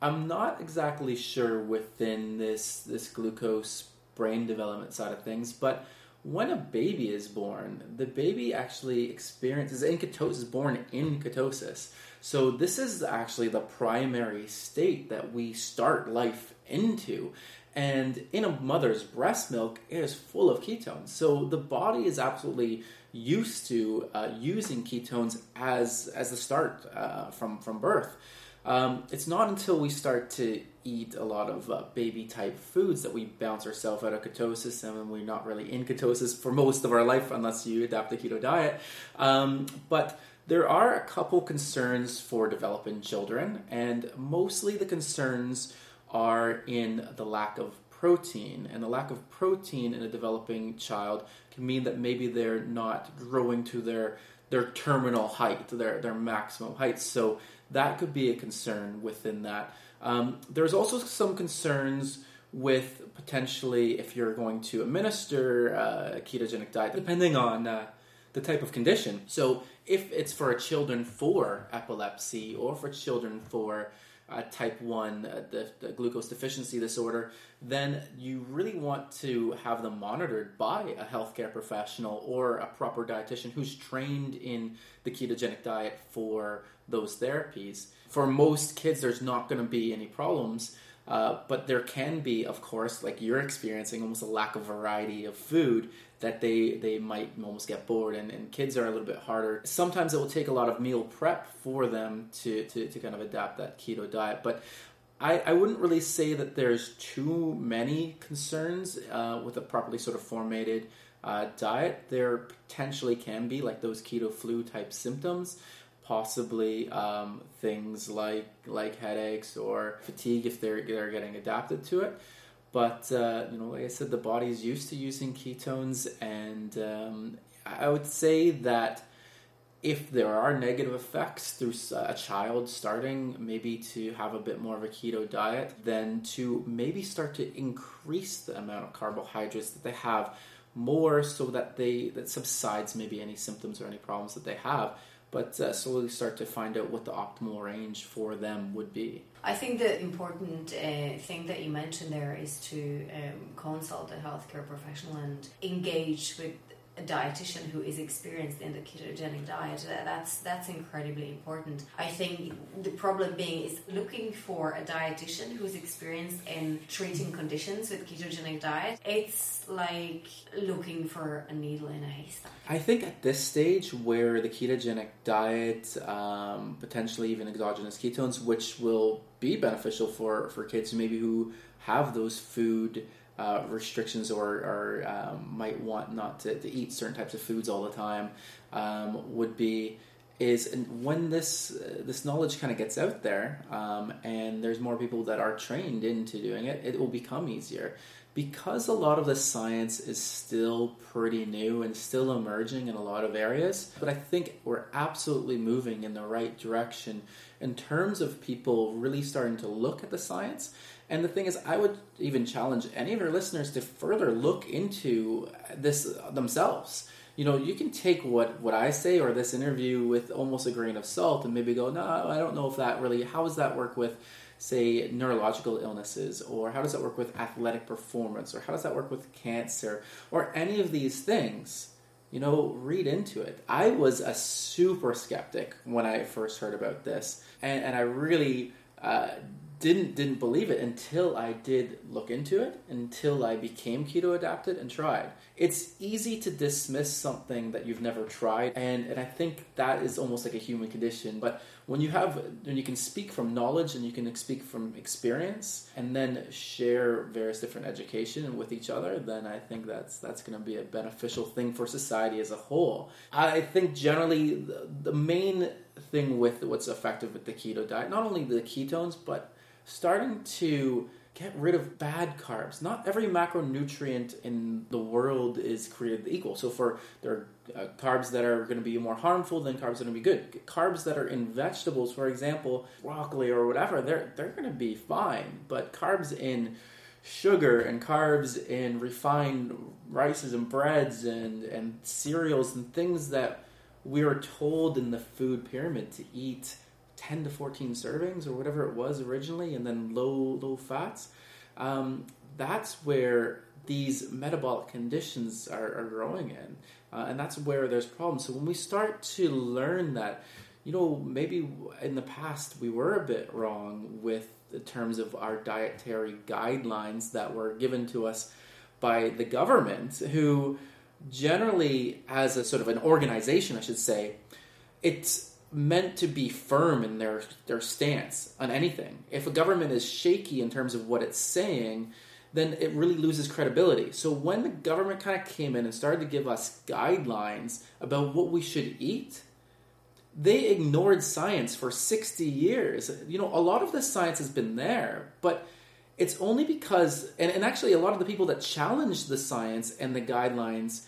I'm not exactly sure within this this glucose brain development side of things, but when a baby is born, the baby actually experiences in ketosis, born in ketosis. So this is actually the primary state that we start life into. And in a mother's breast milk, it is full of ketones. So the body is absolutely used to uh, using ketones as as the start uh, from from birth. Um, it's not until we start to eat a lot of uh, baby type foods that we bounce ourselves out of ketosis, and we're not really in ketosis for most of our life unless you adapt the keto diet. Um, but there are a couple concerns for developing children, and mostly the concerns are in the lack of protein. And the lack of protein in a developing child can mean that maybe they're not growing to their their terminal height, their their maximum height. So that could be a concern within that. Um, there's also some concerns with potentially if you're going to administer uh, a ketogenic diet, depending on uh, the type of condition. So if it's for a children for epilepsy or for children for uh, type 1, uh, the, the glucose deficiency disorder, then you really want to have them monitored by a healthcare professional or a proper dietitian who's trained in the ketogenic diet for those therapies. For most kids, there's not going to be any problems. Uh, but there can be, of course, like you're experiencing, almost a lack of variety of food that they they might almost get bored, and, and kids are a little bit harder. Sometimes it will take a lot of meal prep for them to to, to kind of adapt that keto diet, but. I, I wouldn't really say that there's too many concerns uh, with a properly sort of formatted uh, diet. There potentially can be like those keto flu type symptoms, possibly um, things like like headaches or fatigue if they're they're getting adapted to it. But uh, you know, like I said, the body is used to using ketones, and um, I would say that if there are negative effects through a child starting maybe to have a bit more of a keto diet, then to maybe start to increase the amount of carbohydrates that they have more so that they that subsides maybe any symptoms or any problems that they have but uh, slowly start to find out what the optimal range for them would be. I think the important uh, thing that you mentioned there is to um, consult a healthcare professional and engage with a dietitian who is experienced in the ketogenic diet. That's that's incredibly important. I think the problem being is looking for a dietitian who's experienced in treating conditions with ketogenic diet. It's like looking for a needle in a haystack. I think at this stage where the ketogenic diet, um, potentially even exogenous ketones, which will be beneficial for for kids maybe who have those food uh, restrictions or, or um, might want not to, to, eat certain types of foods all the time um, would be is when this uh, this knowledge kind of gets out there um, and there's more people that are trained into doing it it will become easier. Because a lot of the science is still pretty new and still emerging in a lot of areas but i think we're absolutely moving in the right direction in terms of people really starting to look at the science and the thing is, I would even challenge any of your listeners to further look into this themselves. You know, you can take what, what I say or this interview with almost a grain of salt and maybe go, no, I don't know if that really, how does that work with, say, neurological illnesses? Or how does that work with athletic performance? Or how does that work with cancer? Or any of these things? You know, read into it. I was a super skeptic when I first heard about this, and, and I really uh, didn't didn't believe it until I did look into it, until I became keto adapted and tried. It's easy to dismiss something that you've never tried, and, and I think that is almost like a human condition. But when you have when you can speak from knowledge and you can speak from experience and then share various different education with each other, then I think that's that's going to be a beneficial thing for society as a whole. I think generally the, the main thing with what's effective with the keto diet, not only the ketones, but starting to get rid of bad carbs. Not every macronutrient in the world is created equal. So for there are uh, carbs that are going to be more harmful than carbs that are going to be good. Carbs that are in vegetables, for example, broccoli or whatever, they're they're going to be fine. But carbs in sugar and carbs in refined rices and breads and and cereals and things that we are told in the food pyramid to eat 10 to 14 servings or whatever it was originally, and then low low fats. Um, that's where these metabolic conditions are, are growing in, uh, and that's where there's problems. So when we start to learn that, you know, maybe in the past we were a bit wrong with the terms of our dietary guidelines that were given to us by the government, who generally, as a sort of an organization, I should say, it's meant to be firm in their their stance on anything. If a government is shaky in terms of what it's saying, then it really loses credibility. So when the government kind of came in and started to give us guidelines about what we should eat, they ignored science for 60 years. You know, a lot of this science has been there, but it's only because and, and actually a lot of the people that challenged the science and the guidelines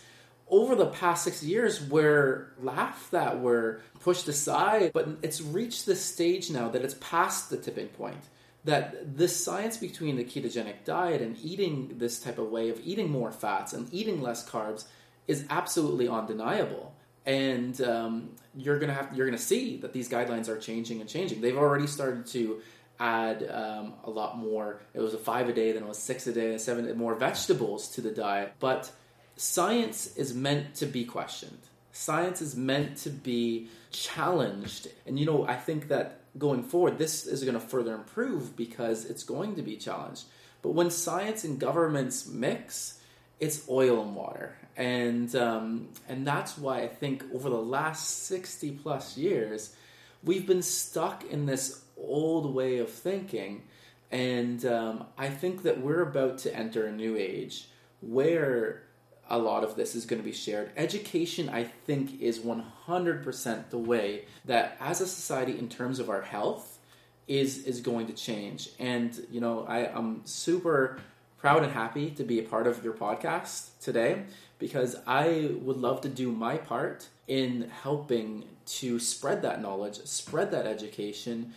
over the past six years were laughed at, were pushed aside, but it's reached this stage now that it's past the tipping point. That this science between the ketogenic diet and eating this type of way of eating more fats and eating less carbs is absolutely undeniable. And um, you're gonna have you're gonna see that these guidelines are changing and changing. They've already started to add um, a lot more. It was a five a day, then it was six a day, seven more vegetables to the diet, but science is meant to be questioned. Science is meant to be challenged. And you know, I think that going forward, this is going to further improve because it's going to be challenged. But when science and governments mix, it's oil and water. And, um, and that's why I think over the last 60 plus years, we've been stuck in this old way of thinking. And um, I think that we're about to enter a new age where a lot of this is going to be shared. Education, I think, is 100% the way that as a society, in terms of our health, is is going to change. And you know, I, I'm super proud and happy to be a part of your podcast today because I would love to do my part in helping to spread that knowledge, spread that education,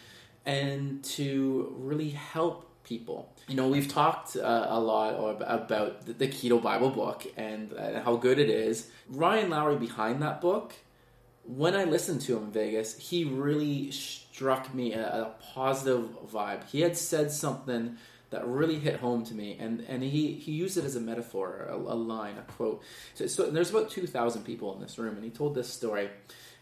and to really help people. You know, we've talked uh, a lot about the Keto Bible book and uh, how good it is. Ryan Lowery behind that book when I listened to him in Vegas, he really struck me a, a positive vibe. He had said something that really hit home to me, and, and he, he used it as a metaphor, a, a line, a quote. So, so there's about 2,000 people in this room, and he told this story.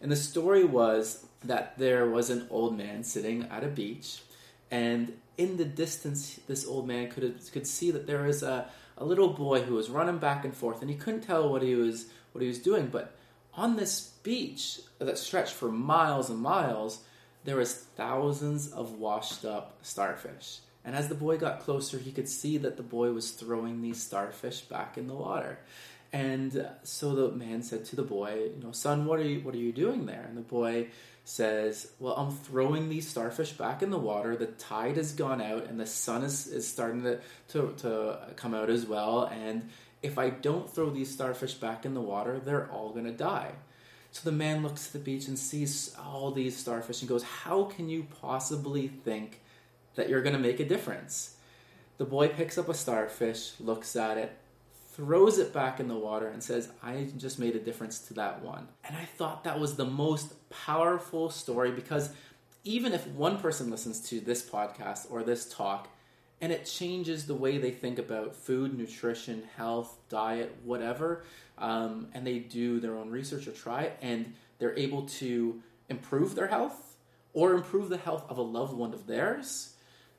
And the story was that there was an old man sitting at a beach, and in the distance, this old man could could see that there was a, a little boy who was running back and forth, and he couldn't tell what he was what he was doing, but on this beach that stretched for miles and miles, there was thousands of washed up starfish. And as the boy got closer, he could see that the boy was throwing these starfish back in the water. And so the man said to the boy, "You know, son, what are you what are you doing there?" And the boy says, "Well, I'm throwing these starfish back in the water. The tide has gone out, and the sun is, is starting to, to to come out as well. And if I don't throw these starfish back in the water, they're all going to die." So the man looks at the beach and sees all these starfish and goes, "How can you possibly think that you're going to make a difference?" The boy picks up a starfish, looks at it, throws it back in the water and says, I just made a difference to that one. And I thought that was the most powerful story because even if one person listens to this podcast or this talk and it changes the way they think about food, nutrition, health, diet, whatever, um, and they do their own research or try it, and they're able to improve their health or improve the health of a loved one of theirs,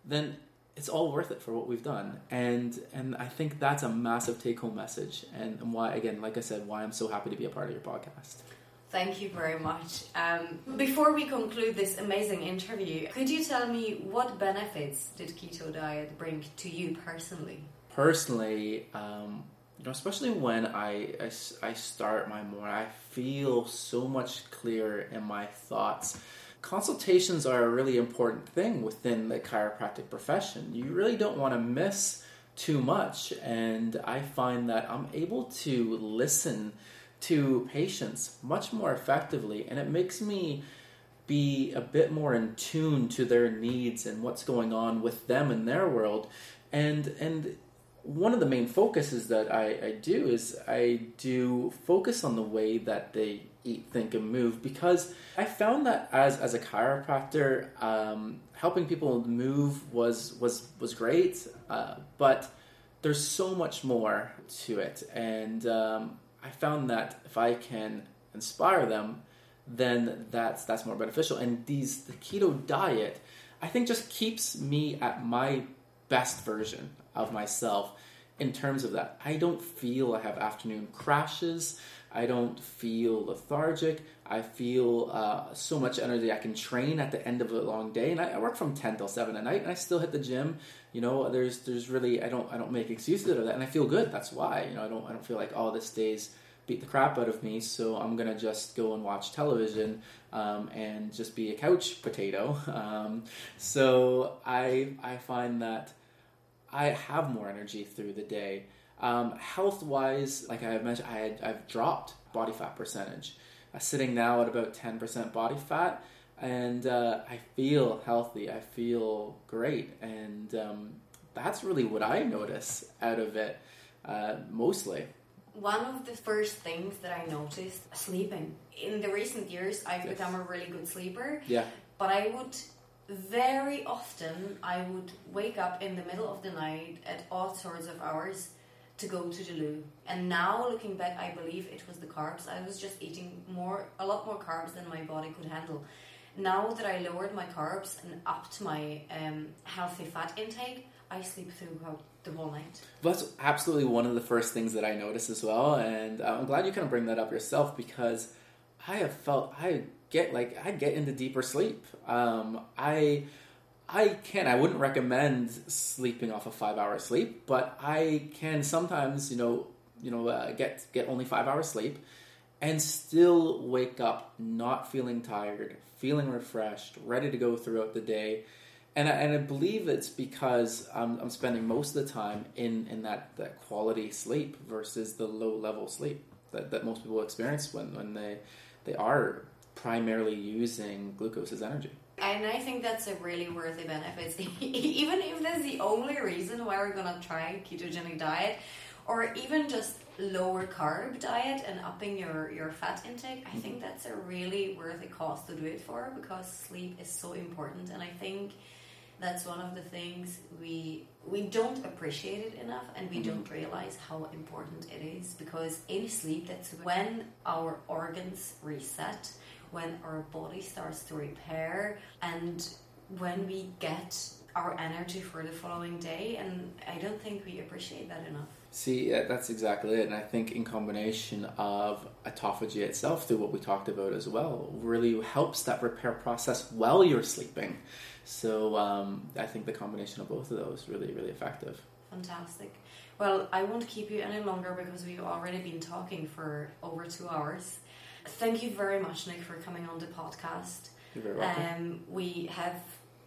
then it's all worth it for what we've done and and i think that's a massive take home message and, and why again like i said why i'm so happy to be a part of your podcast Thank you very much. Um, before we conclude this amazing interview, could you tell me what benefits did keto diet bring to you personally? Personally, um, you know, especially when I, I, I start my morning, I feel so much clearer in my thoughts consultations are a really important thing within the chiropractic profession. You really don't want to miss too much, and I find that I'm able to listen to patients much more effectively, and it makes me be a bit more in tune to their needs and what's going on with them in their world. And and one of the main focuses that I, I do is I do focus on the way that they eat, think, and move because I found that as as a chiropractor, um, helping people move was was was great, uh, but there's so much more to it, and um, I found that if I can inspire them, then that's that's more beneficial. And these the keto diet, I think, just keeps me at my best version of myself in terms of that. I don't feel I have afternoon crashes. I don't feel lethargic. I feel uh, so much energy. I can train at the end of a long day, and I, I, work from ten till seven at night, and I still hit the gym. You know, there's there's really I don't I don't make excuses of that, and I feel good. That's why you know I don't I don't feel like oh this day's beat the crap out of me, so I'm gonna just go and watch television um, and just be a couch potato. Um, so I I find that I have more energy through the day. Um, health wise, like I mentioned, I had, I've dropped body fat percentage. I'm sitting now at about 10% body fat, and uh, I feel healthy. I feel great. And um, that's really what I notice out of it uh, mostly. One of the first things that I noticed sleeping. In the recent years, I've yes. become a really good sleeper. Yeah. But I would very often I would wake up in the middle of the night at all sorts of hours to go to the loo. And now looking back, I believe it was the carbs. I was just eating more, a lot more carbs than my body could handle. Now that I lowered my carbs and upped my um, healthy fat intake, I sleep throughout the whole night. That's absolutely one of the first things that I noticed as well, and I'm glad you kind of bring that up yourself because I have felt I get like I get into deeper sleep. Um, I I can. I wouldn't recommend sleeping off of five hours sleep, but I can sometimes, you know, you know, uh, get get only five hours sleep, and still wake up not feeling tired, feeling refreshed, ready to go throughout the day. And I, and I believe it's because I'm, I'm spending most of the time in, in that, that quality sleep versus the low level sleep that, that most people experience when, when they they are primarily using glucose as energy. And I think that's a really worthy benefit. Even if that's the only reason why we're gonna try ketogenic diet, or even just lower carb diet and upping your, your fat intake, I think that's a really worthy cause to do it for because sleep is so important. And I think that's one of the things we we don't appreciate it enough and we don't mm-hmm. realize how important it is because in sleep that's when our organs reset when our body starts to repair and when we get our energy for the following day and i don't think we appreciate that enough See, that's exactly it. And I think in combination of autophagy itself, through what we talked about as well, really helps that repair process while you're sleeping. So um, I think the combination of both of those really, really effective. Fantastic. Well, I won't keep you any longer because we've already been talking for over two hours. Thank you very much, Nick, for coming on the podcast. You're very welcome. Um, we have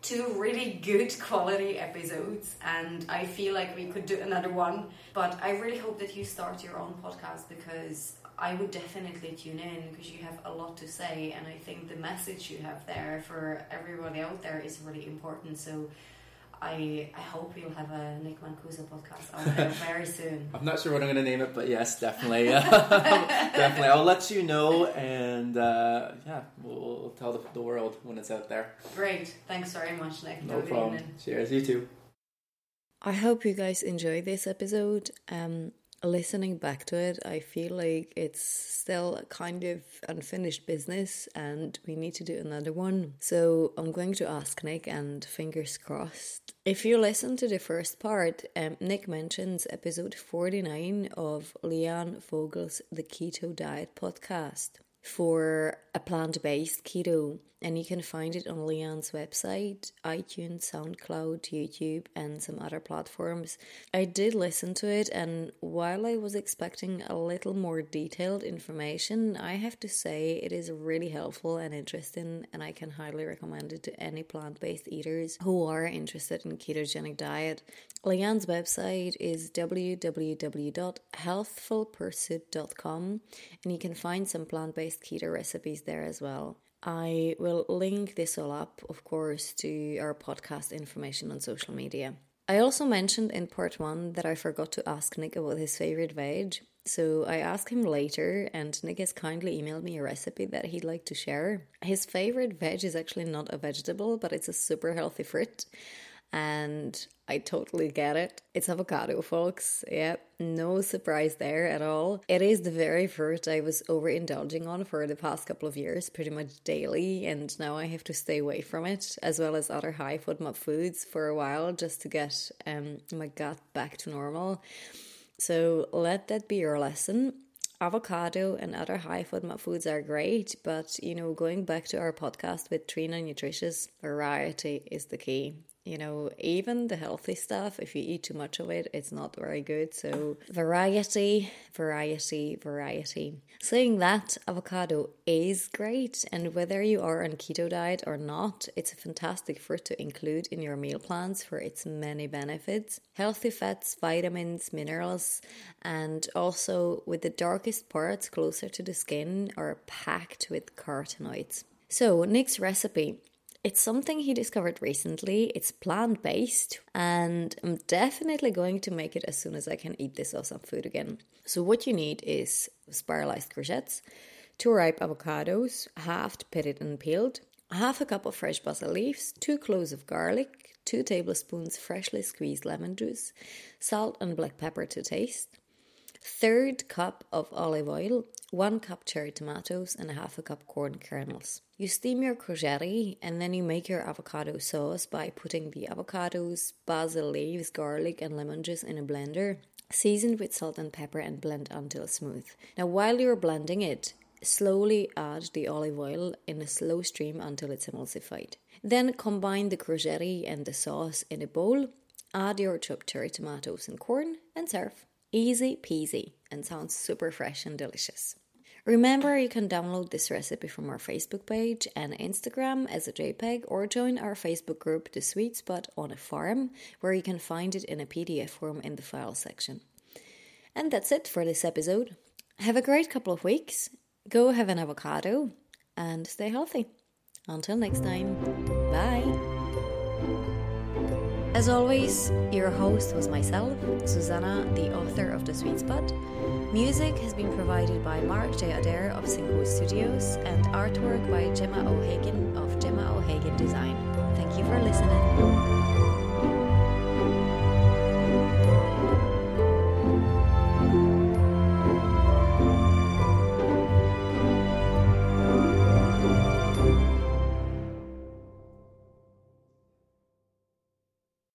two really good quality episodes, and I feel like we could do another one. But I really hope that you start your own podcast because I would definitely tune in because you have a lot to say, and I think the message you have there for everybody out there is really important. So. I, I hope you'll have a Nick Mancuso podcast out there very soon. I'm not sure what I'm going to name it, but yes, definitely, definitely. I'll let you know, and uh, yeah, we'll, we'll tell the, the world when it's out there. Great. Thanks very much, Nick. No Have a good problem. evening. Cheers, you too. I hope you guys enjoyed this episode. Um, listening back to it, I feel like it's still kind of unfinished business and we need to do another one. So I'm going to ask Nick and fingers crossed. If you listen to the first part, um, Nick mentions episode 49 of Leanne Vogel's The Keto Diet podcast for a plant based keto, and you can find it on Leanne's website, iTunes, SoundCloud, YouTube, and some other platforms. I did listen to it, and while I was expecting a little more detailed information, I have to say it is really helpful and interesting, and I can highly recommend it to any plant based eaters who are interested in ketogenic diet. Leanne's website is www.healthfulpursuit.com, and you can find some plant based keto recipes there as well. I will link this all up, of course, to our podcast information on social media. I also mentioned in part one that I forgot to ask Nick about his favorite veg. So I asked him later, and Nick has kindly emailed me a recipe that he'd like to share. His favorite veg is actually not a vegetable, but it's a super healthy fruit. And I totally get it. It's avocado, folks. Yep, no surprise there at all. It is the very fruit I was overindulging on for the past couple of years, pretty much daily, and now I have to stay away from it, as well as other high FODMAP foods for a while just to get um, my gut back to normal. So let that be your lesson. Avocado and other high FODMAP foods are great, but you know, going back to our podcast with Trina Nutritious, variety is the key. You know, even the healthy stuff, if you eat too much of it, it's not very good. So, variety, variety, variety. Saying that, avocado is great, and whether you are on keto diet or not, it's a fantastic fruit to include in your meal plans for its many benefits. Healthy fats, vitamins, minerals, and also with the darkest parts closer to the skin are packed with carotenoids. So, Nick's recipe it's something he discovered recently. It's plant based, and I'm definitely going to make it as soon as I can eat this awesome food again. So, what you need is spiralized courgettes, two ripe avocados, halved, pitted, and peeled, half a cup of fresh basil leaves, two cloves of garlic, two tablespoons freshly squeezed lemon juice, salt and black pepper to taste, third cup of olive oil, one cup cherry tomatoes, and a half a cup corn kernels. You steam your courgette and then you make your avocado sauce by putting the avocados, basil leaves, garlic, and lemon juice in a blender. Seasoned with salt and pepper and blend until smooth. Now, while you're blending it, slowly add the olive oil in a slow stream until it's emulsified. Then combine the courgette and the sauce in a bowl. Add your chopped cherry tomatoes and corn and serve. Easy peasy and sounds super fresh and delicious. Remember, you can download this recipe from our Facebook page and Instagram as a JPEG or join our Facebook group, The Sweet Spud on a Farm, where you can find it in a PDF form in the file section. And that's it for this episode. Have a great couple of weeks. Go have an avocado and stay healthy. Until next time, bye. As always, your host was myself, Susanna, the author of The Sweet Spud. Music has been provided by Mark J. Adair of Syncwood Studios and artwork by Gemma O'Hagan of Gemma O'Hagan Design. Thank you for listening.